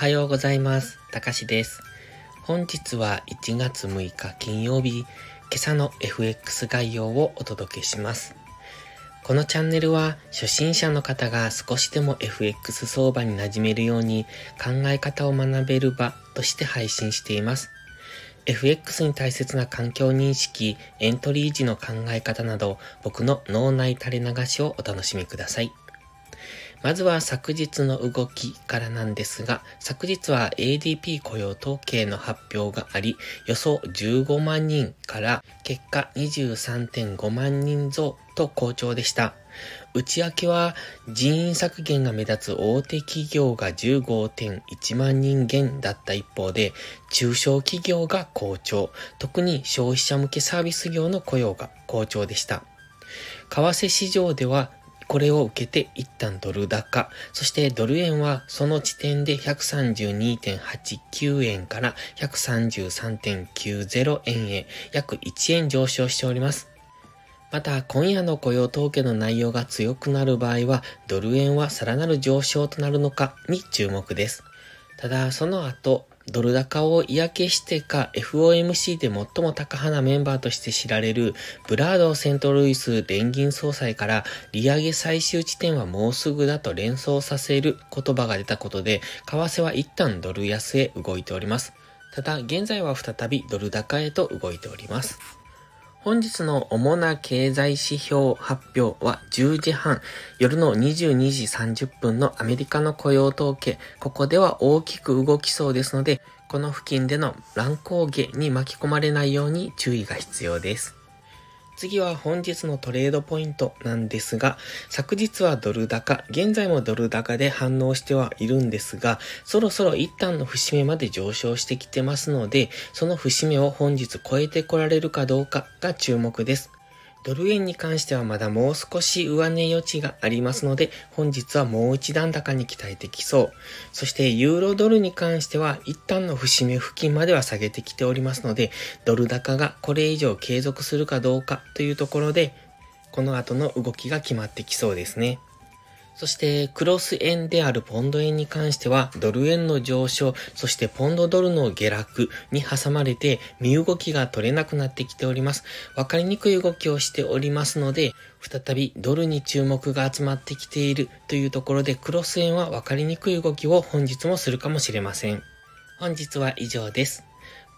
はようございます。たかしです。本日は1月6日金曜日、今朝の FX 概要をお届けします。このチャンネルは初心者の方が少しでも FX 相場に馴染めるように考え方を学べる場として配信しています。FX に大切な環境認識、エントリー時の考え方など僕の脳内垂れ流しをお楽しみください。まずは昨日の動きからなんですが、昨日は ADP 雇用統計の発表があり、予想15万人から結果23.5万人増と好調でした。内訳は人員削減が目立つ大手企業が15.1万人減だった一方で、中小企業が好調、特に消費者向けサービス業の雇用が好調でした。為替市場ではこれを受けて一旦ドル高、そしてドル円はその時点で132.89円から133.90円へ約1円上昇しております。また、今夜の雇用統計の内容が強くなる場合は、ドル円はさらなる上昇となるのかに注目です。ただ、その後、ドル高を嫌気してか FOMC で最も高派なメンバーとして知られるブラード・セントルイス連銀総裁から利上げ最終地点はもうすぐだと連想させる言葉が出たことで為替は一旦ドル安へ動いております。ただ現在は再びドル高へと動いております。本日の主な経済指標発表は10時半、夜の22時30分のアメリカの雇用統計、ここでは大きく動きそうですので、この付近での乱高下に巻き込まれないように注意が必要です。次は本日のトレードポイントなんですが、昨日はドル高、現在もドル高で反応してはいるんですが、そろそろ一旦の節目まで上昇してきてますので、その節目を本日超えてこられるかどうかが注目です。ドル円に関してはまだもう少し上値余地がありますので、本日はもう一段高に期待できそう。そしてユーロドルに関しては一旦の節目付近までは下げてきておりますので、ドル高がこれ以上継続するかどうかというところで、この後の動きが決まってきそうですね。そして、クロス円であるポンド円に関しては、ドル円の上昇、そしてポンドドルの下落に挟まれて、身動きが取れなくなってきております。わかりにくい動きをしておりますので、再びドルに注目が集まってきているというところで、クロス円はわかりにくい動きを本日もするかもしれません。本日は以上です。